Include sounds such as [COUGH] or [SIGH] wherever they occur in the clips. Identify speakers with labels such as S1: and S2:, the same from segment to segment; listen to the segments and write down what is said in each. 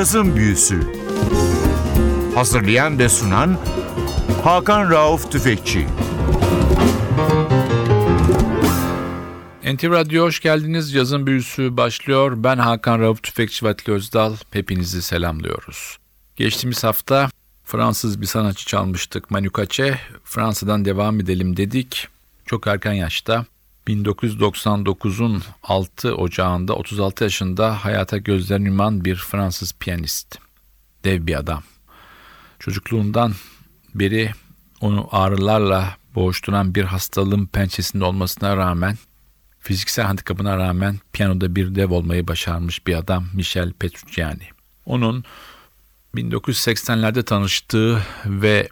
S1: Cazın Büyüsü Hazırlayan ve sunan Hakan Rauf Tüfekçi
S2: NTV Radyo hoş geldiniz. Yazın büyüsü başlıyor. Ben Hakan Rauf Tüfekçi ve Özdal. Hepinizi selamlıyoruz. Geçtiğimiz hafta Fransız bir sanatçı çalmıştık Manu Katché. Fransa'dan devam edelim dedik. Çok erken yaşta 1999'un 6 Ocağı'nda 36 yaşında hayata gözlerini yuman bir Fransız piyanist. Dev bir adam. Çocukluğundan beri onu ağrılarla boğuşturan bir hastalığın pençesinde olmasına rağmen fiziksel handikapına rağmen piyanoda bir dev olmayı başarmış bir adam Michel Petrucciani. Onun 1980'lerde tanıştığı ve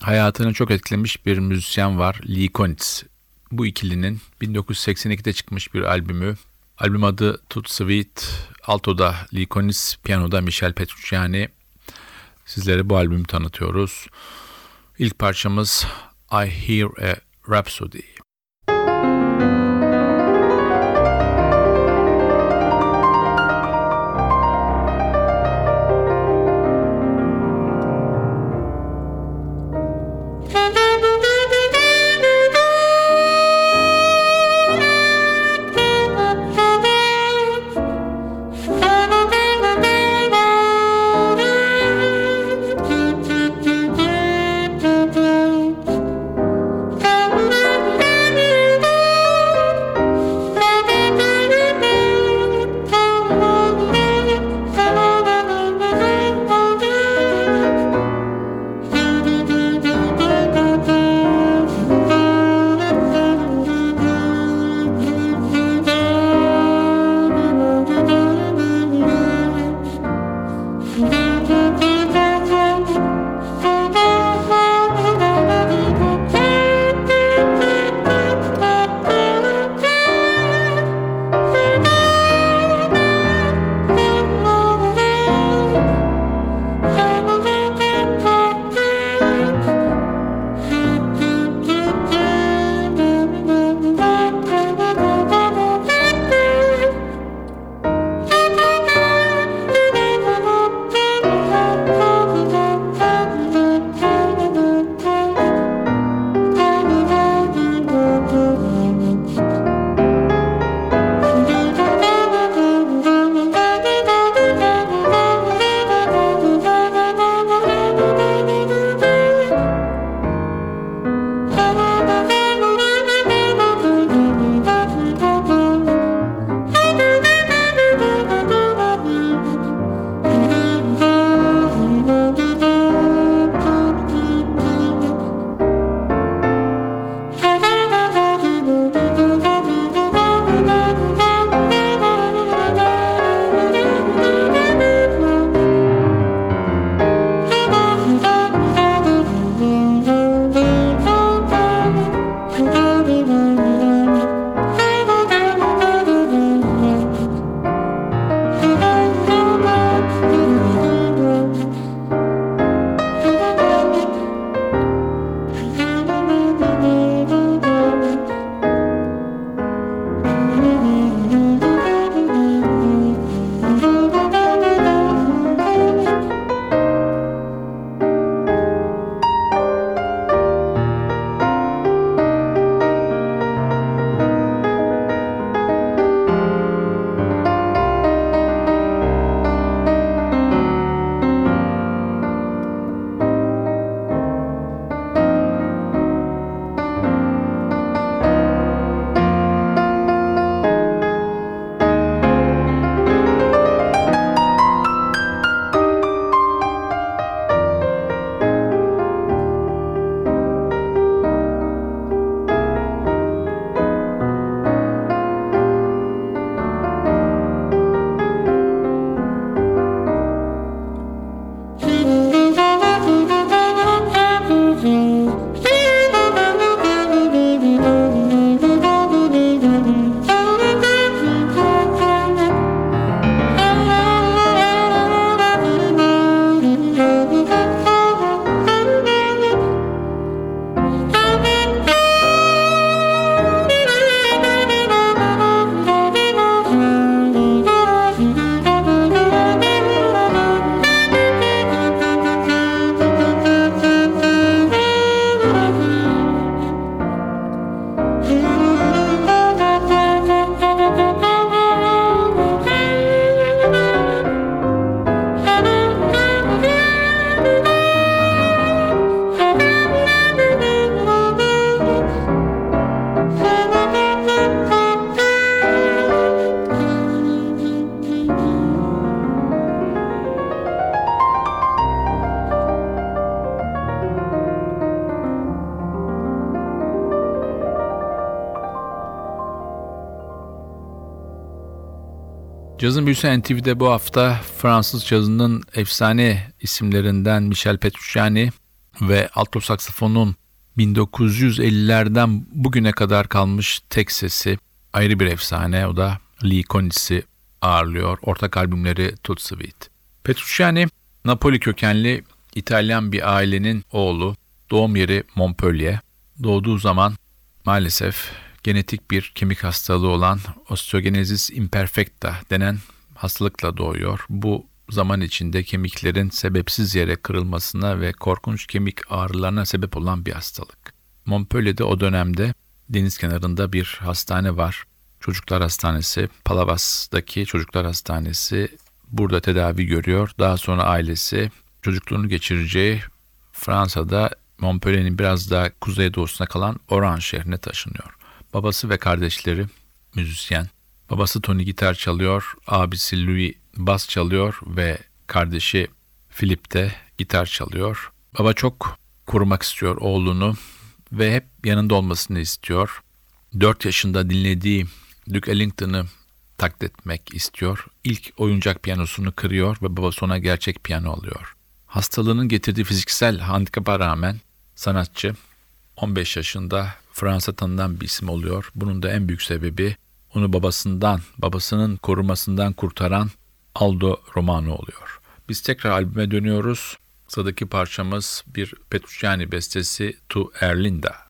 S2: hayatını çok etkilemiş bir müzisyen var Lee Konitz. Bu ikilinin 1982'de çıkmış bir albümü. Albüm adı Tut Sweet, altoda Lee Konitz, piyanoda Michel Petrucciani. Sizlere bu albümü tanıtıyoruz. İlk parçamız I Hear a Rhapsody. Cazın Büyüsü NTV'de bu hafta Fransız cazının efsane isimlerinden Michel Petrucciani ve alto saksafonun 1950'lerden bugüne kadar kalmış tek sesi ayrı bir efsane. O da Lee Konitz'i ağırlıyor. Ortak albümleri Tut Sweet. Petrucciani Napoli kökenli İtalyan bir ailenin oğlu. Doğum yeri Montpellier. Doğduğu zaman maalesef genetik bir kemik hastalığı olan osteogenesis imperfecta denen hastalıkla doğuyor. Bu zaman içinde kemiklerin sebepsiz yere kırılmasına ve korkunç kemik ağrılarına sebep olan bir hastalık. Montpellier'de o dönemde deniz kenarında bir hastane var. Çocuklar Hastanesi, Palavas'daki Çocuklar Hastanesi burada tedavi görüyor. Daha sonra ailesi çocukluğunu geçireceği Fransa'da Montpellier'in biraz daha kuzeydoğusuna kalan Oran şehrine taşınıyor. Babası ve kardeşleri müzisyen. Babası Tony gitar çalıyor, abisi Louis bas çalıyor ve kardeşi Philip de gitar çalıyor. Baba çok korumak istiyor oğlunu ve hep yanında olmasını istiyor. 4 yaşında dinlediği Duke Ellington'ı taklit etmek istiyor. İlk oyuncak piyanosunu kırıyor ve babası ona gerçek piyano alıyor. Hastalığının getirdiği fiziksel handikapa rağmen sanatçı 15 yaşında Fransa tanınan bir isim oluyor. Bunun da en büyük sebebi onu babasından, babasının korumasından kurtaran Aldo Romano oluyor. Biz tekrar albüme dönüyoruz. Sıradaki parçamız bir Petrucciani bestesi Tu Erlinda.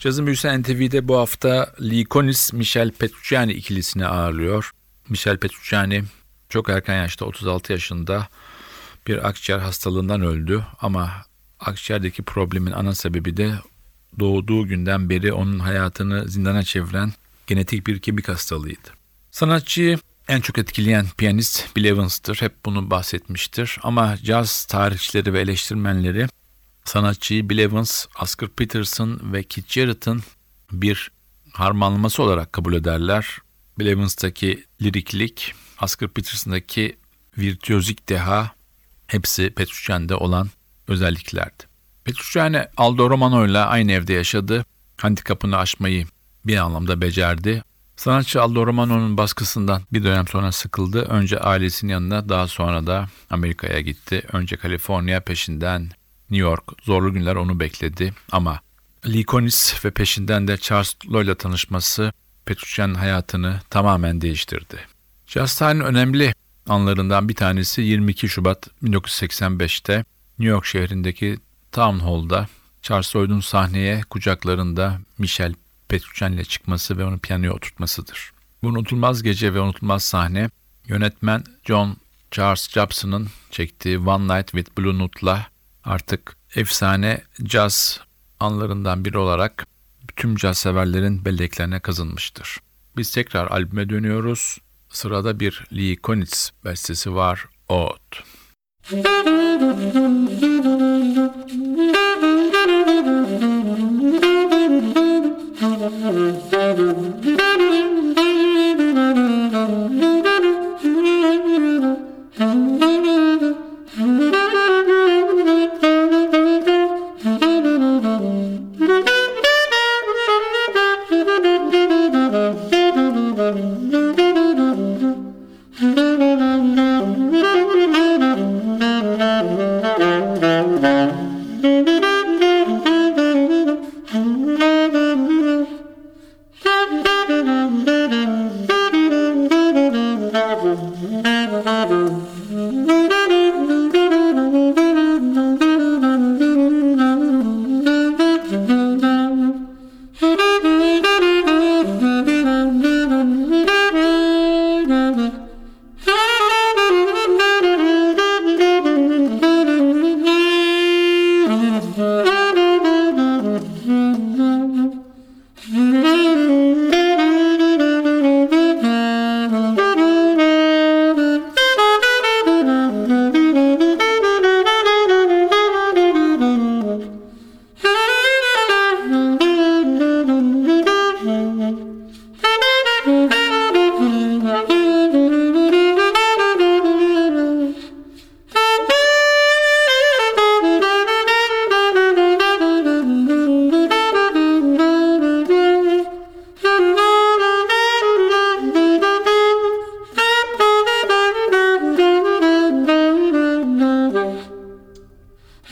S2: Cazın Büyüsü NTV'de bu hafta Lee Konitz, Michel Petrucciani ikilisini ağırlıyor. Michel Petrucciani çok erken yaşta 36 yaşında bir akciğer hastalığından öldü ama akciğerdeki problemin ana sebebi de doğduğu günden beri onun hayatını zindana çeviren genetik bir kemik hastalığıydı. Sanatçıyı en çok etkileyen piyanist Bill Evans'tır. Hep bunu bahsetmiştir. Ama caz tarihçileri ve eleştirmenleri sanatçıyı Bill Evans, Oscar Peterson ve Keith Jarrett'ın bir harmanlaması olarak kabul ederler. Bill Evans'taki liriklik, Oscar Peterson'daki virtüözik deha hepsi Petrucciani'de olan özelliklerdi. Petrucciani Aldo Romano ile aynı evde yaşadı. Handikapını aşmayı bir anlamda becerdi. Sanatçı Aldo Romano'nun baskısından bir dönem sonra sıkıldı. Önce ailesinin yanına daha sonra da Amerika'ya gitti. Önce Kaliforniya peşinden New York. Zorlu günler onu bekledi ama Lee Konitz ve peşinden de Charles Loy ile tanışması Petrucciani'nin hayatını tamamen değiştirdi. Tarihinin önemli anlarından bir tanesi 22 Şubat 1985'te New York şehrindeki Town Hall'da Charles Lloyd'un sahneye kucaklarında Michel Petrucciani ile çıkması ve onu piyanoya oturtmasıdır. Bu unutulmaz gece ve unutulmaz sahne yönetmen John Charles Jobson'ın çektiği One Night with Blue Note'la artık efsane caz anlarından biri olarak tüm caz severlerin belleklerine kazınmıştır. Biz tekrar albüme dönüyoruz. Sırada bir Lee Konitz bestesi var, Oot.
S3: Thank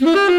S2: Mm-hmm. [LAUGHS]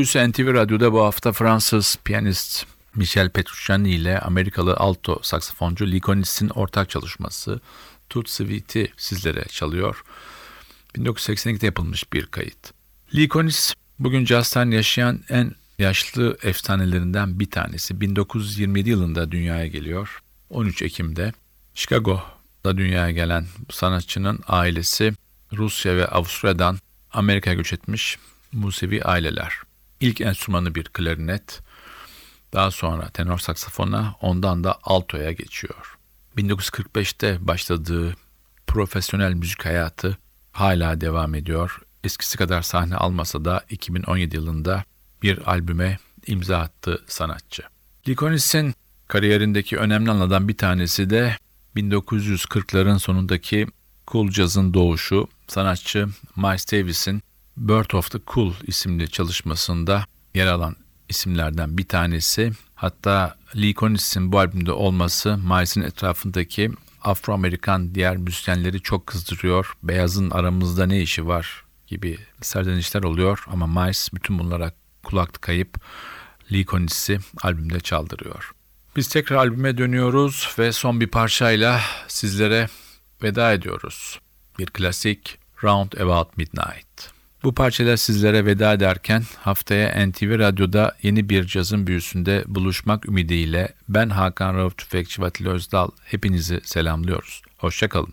S2: Büyüsü NTV Radyo'da bu hafta Fransız piyanist Michel Petrucciani ile Amerikalı alto saksafoncu Lee ortak çalışması Tut Sweet'i sizlere çalıyor. 1982'de yapılmış bir kayıt. Lee bugün caztan yaşayan en yaşlı efsanelerinden bir tanesi. 1927 yılında dünyaya geliyor. 13 Ekim'de Chicago'da dünyaya gelen bu sanatçının ailesi Rusya ve Avusturya'dan Amerika'ya göç etmiş Musevi aileler. İlk enstrümanı bir klarinet, daha sonra tenor saksafona, ondan da altoya geçiyor. 1945'te başladığı profesyonel müzik hayatı hala devam ediyor. Eskisi kadar sahne almasa da 2017 yılında bir albüme imza attı sanatçı. Likonis'in kariyerindeki önemli anlardan bir tanesi de 1940'ların sonundaki cool jazz'ın doğuşu. Sanatçı Miles Davis'in Bird of the Cool isimli çalışmasında yer alan isimlerden bir tanesi. Hatta Lee Konits'in bu albümde olması Miles'in etrafındaki Afro-Amerikan diğer müzisyenleri çok kızdırıyor. Beyazın aramızda ne işi var gibi serzenişler oluyor ama Miles bütün bunlara kulak kayıp Lee Konits'i albümde çaldırıyor. Biz tekrar albüme dönüyoruz ve son bir parçayla sizlere veda ediyoruz. Bir klasik Round About Midnight. Bu parçalar sizlere veda ederken haftaya NTV Radyo'da yeni bir cazın büyüsünde buluşmak ümidiyle ben Hakan Rauf Tüfekçi ve Özdal hepinizi selamlıyoruz. Hoşçakalın.